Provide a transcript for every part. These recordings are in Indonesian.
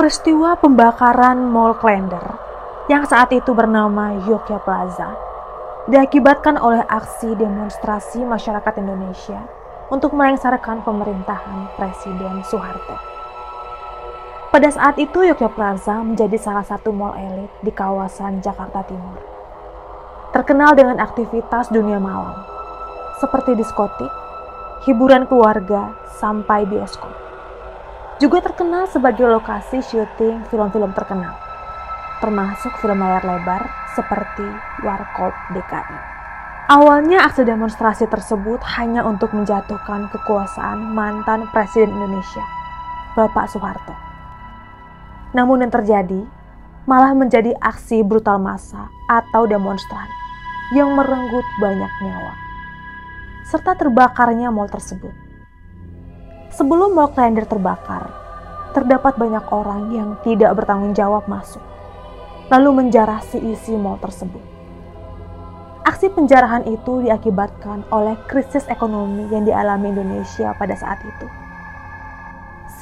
peristiwa pembakaran Mall Klender yang saat itu bernama Yogyakarta Plaza diakibatkan oleh aksi demonstrasi masyarakat Indonesia untuk melengsarkan pemerintahan Presiden Soeharto. Pada saat itu Yogyakarta Plaza menjadi salah satu mall elit di kawasan Jakarta Timur. Terkenal dengan aktivitas dunia malam, seperti diskotik, hiburan keluarga, sampai bioskop. Juga terkenal sebagai lokasi syuting film-film terkenal, termasuk film layar lebar seperti Warkop DKI. Awalnya aksi demonstrasi tersebut hanya untuk menjatuhkan kekuasaan mantan Presiden Indonesia, Bapak Soeharto. Namun yang terjadi malah menjadi aksi brutal massa atau demonstran yang merenggut banyak nyawa, serta terbakarnya mal tersebut. Sebelum mall Klender terbakar, terdapat banyak orang yang tidak bertanggung jawab masuk lalu menjarah si isi mal tersebut. Aksi penjarahan itu diakibatkan oleh krisis ekonomi yang dialami Indonesia pada saat itu.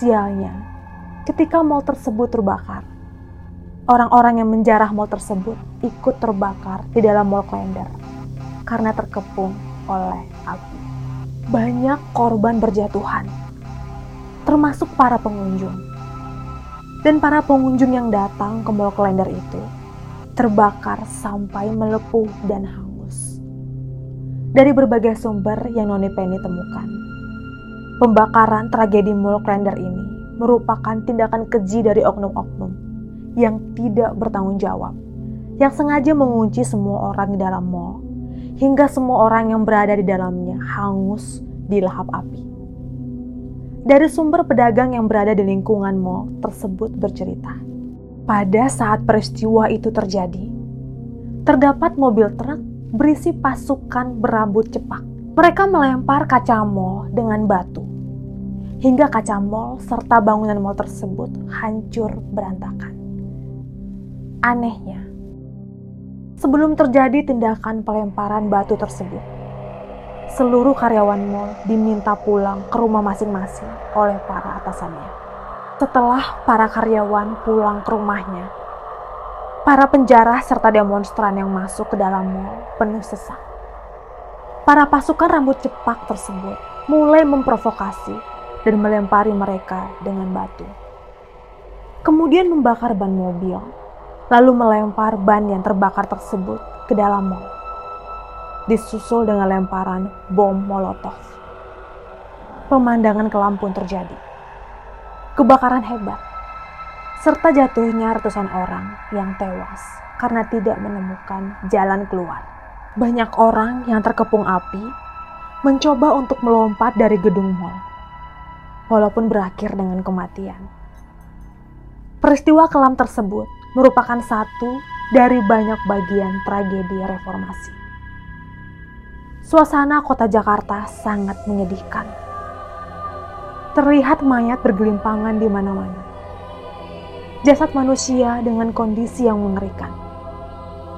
Sialnya, ketika mal tersebut terbakar, orang-orang yang menjarah mal tersebut ikut terbakar di dalam mal Klender karena terkepung oleh api. Banyak korban berjatuhan, termasuk para pengunjung dan para pengunjung yang datang ke mall kalender itu terbakar sampai melepuh dan hangus. Dari berbagai sumber yang Noni Penny temukan, pembakaran tragedi mall kalender ini merupakan tindakan keji dari oknum-oknum yang tidak bertanggung jawab, yang sengaja mengunci semua orang di dalam mall, hingga semua orang yang berada di dalamnya hangus di lahap api. Dari sumber pedagang yang berada di lingkungan mall tersebut bercerita. Pada saat peristiwa itu terjadi, terdapat mobil truk berisi pasukan berambut cepak. Mereka melempar kaca mall dengan batu. Hingga kaca mall serta bangunan mall tersebut hancur berantakan. Anehnya, sebelum terjadi tindakan pelemparan batu tersebut, seluruh karyawan mall diminta pulang ke rumah masing-masing oleh para atasannya. Setelah para karyawan pulang ke rumahnya, para penjara serta demonstran yang masuk ke dalam mall penuh sesak. Para pasukan rambut cepak tersebut mulai memprovokasi dan melempari mereka dengan batu. Kemudian membakar ban mobil, lalu melempar ban yang terbakar tersebut ke dalam mall disusul dengan lemparan bom molotov. Pemandangan kelam pun terjadi. Kebakaran hebat, serta jatuhnya ratusan orang yang tewas karena tidak menemukan jalan keluar. Banyak orang yang terkepung api mencoba untuk melompat dari gedung mal, walaupun berakhir dengan kematian. Peristiwa kelam tersebut merupakan satu dari banyak bagian tragedi reformasi. Suasana kota Jakarta sangat menyedihkan. Terlihat mayat bergelimpangan di mana-mana. Jasad manusia dengan kondisi yang mengerikan.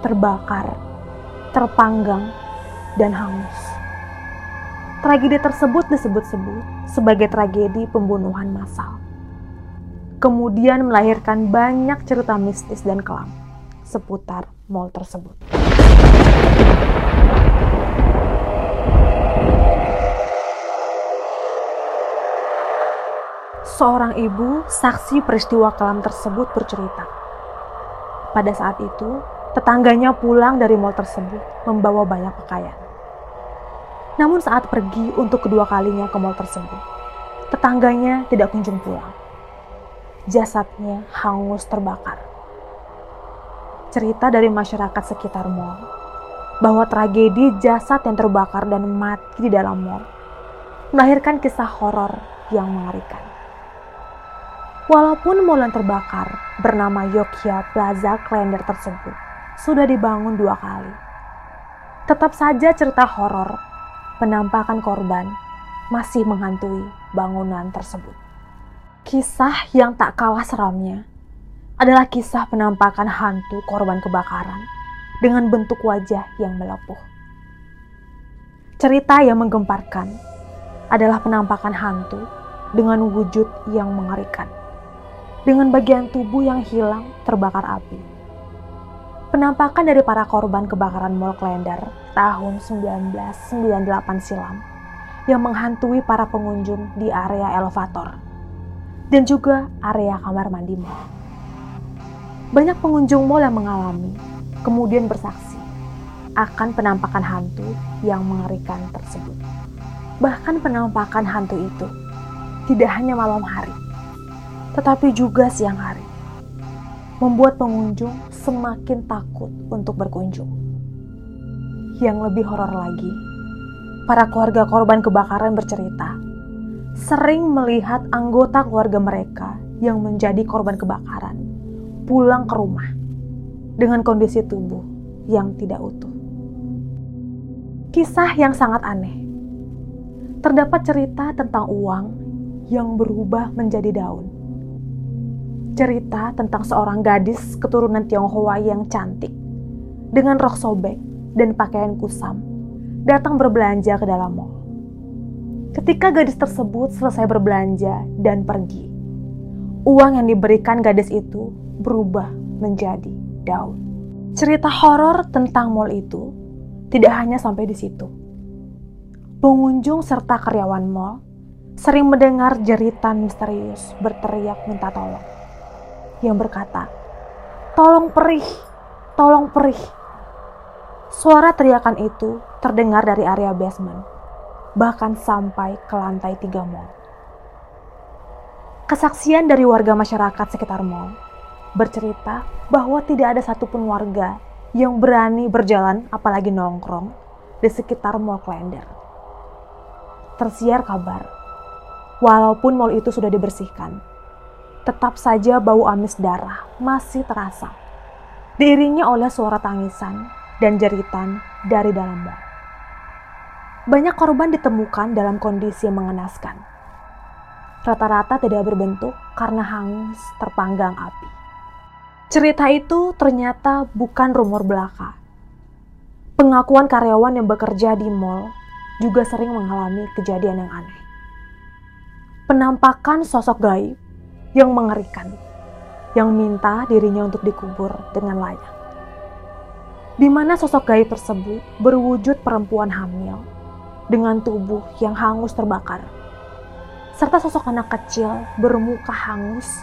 Terbakar, terpanggang, dan hangus. Tragedi tersebut disebut-sebut sebagai tragedi pembunuhan massal. Kemudian melahirkan banyak cerita mistis dan kelam seputar mall tersebut. Seorang ibu saksi peristiwa kelam tersebut bercerita. Pada saat itu, tetangganya pulang dari mall tersebut membawa banyak pakaian. Namun saat pergi untuk kedua kalinya ke mall tersebut, tetangganya tidak kunjung pulang. Jasadnya hangus terbakar. Cerita dari masyarakat sekitar mall bahwa tragedi jasad yang terbakar dan mati di dalam mall melahirkan kisah horor yang mengerikan. Walaupun yang terbakar bernama Yogyakarta Plaza Klender tersebut sudah dibangun dua kali. Tetap saja cerita horor penampakan korban masih menghantui bangunan tersebut. Kisah yang tak kalah seramnya adalah kisah penampakan hantu korban kebakaran dengan bentuk wajah yang melepuh. Cerita yang menggemparkan adalah penampakan hantu dengan wujud yang mengerikan dengan bagian tubuh yang hilang terbakar api. Penampakan dari para korban kebakaran Mall Klender tahun 1998 silam yang menghantui para pengunjung di area elevator dan juga area kamar mandi mall. Banyak pengunjung mall yang mengalami, kemudian bersaksi akan penampakan hantu yang mengerikan tersebut. Bahkan penampakan hantu itu tidak hanya malam hari, tetapi juga siang hari. Membuat pengunjung semakin takut untuk berkunjung. Yang lebih horor lagi, para keluarga korban kebakaran bercerita sering melihat anggota keluarga mereka yang menjadi korban kebakaran pulang ke rumah dengan kondisi tubuh yang tidak utuh. Kisah yang sangat aneh. Terdapat cerita tentang uang yang berubah menjadi daun cerita tentang seorang gadis keturunan Tionghoa yang cantik dengan rok sobek dan pakaian kusam datang berbelanja ke dalam mall. Ketika gadis tersebut selesai berbelanja dan pergi, uang yang diberikan gadis itu berubah menjadi daun. Cerita horor tentang mall itu tidak hanya sampai di situ. Pengunjung serta karyawan mall sering mendengar jeritan misterius berteriak minta tolong yang berkata, "Tolong perih, tolong perih." Suara teriakan itu terdengar dari area basement, bahkan sampai ke lantai tiga mall. Kesaksian dari warga masyarakat sekitar mall bercerita bahwa tidak ada satupun warga yang berani berjalan apalagi nongkrong di sekitar mall Klender. Tersiar kabar, walaupun mall itu sudah dibersihkan, tetap saja bau amis darah masih terasa. Diiringi oleh suara tangisan dan jeritan dari dalam mall. Banyak korban ditemukan dalam kondisi yang mengenaskan. Rata-rata tidak berbentuk karena hangus terpanggang api. Cerita itu ternyata bukan rumor belaka. Pengakuan karyawan yang bekerja di mall juga sering mengalami kejadian yang aneh. Penampakan sosok gaib yang mengerikan, yang minta dirinya untuk dikubur dengan layak. Di mana sosok gaib tersebut berwujud perempuan hamil dengan tubuh yang hangus terbakar, serta sosok anak kecil bermuka hangus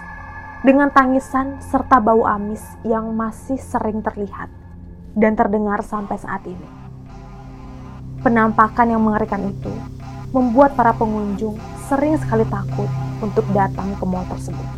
dengan tangisan serta bau amis yang masih sering terlihat dan terdengar sampai saat ini. Penampakan yang mengerikan itu membuat para pengunjung sering sekali takut untuk datang ke mall tersebut.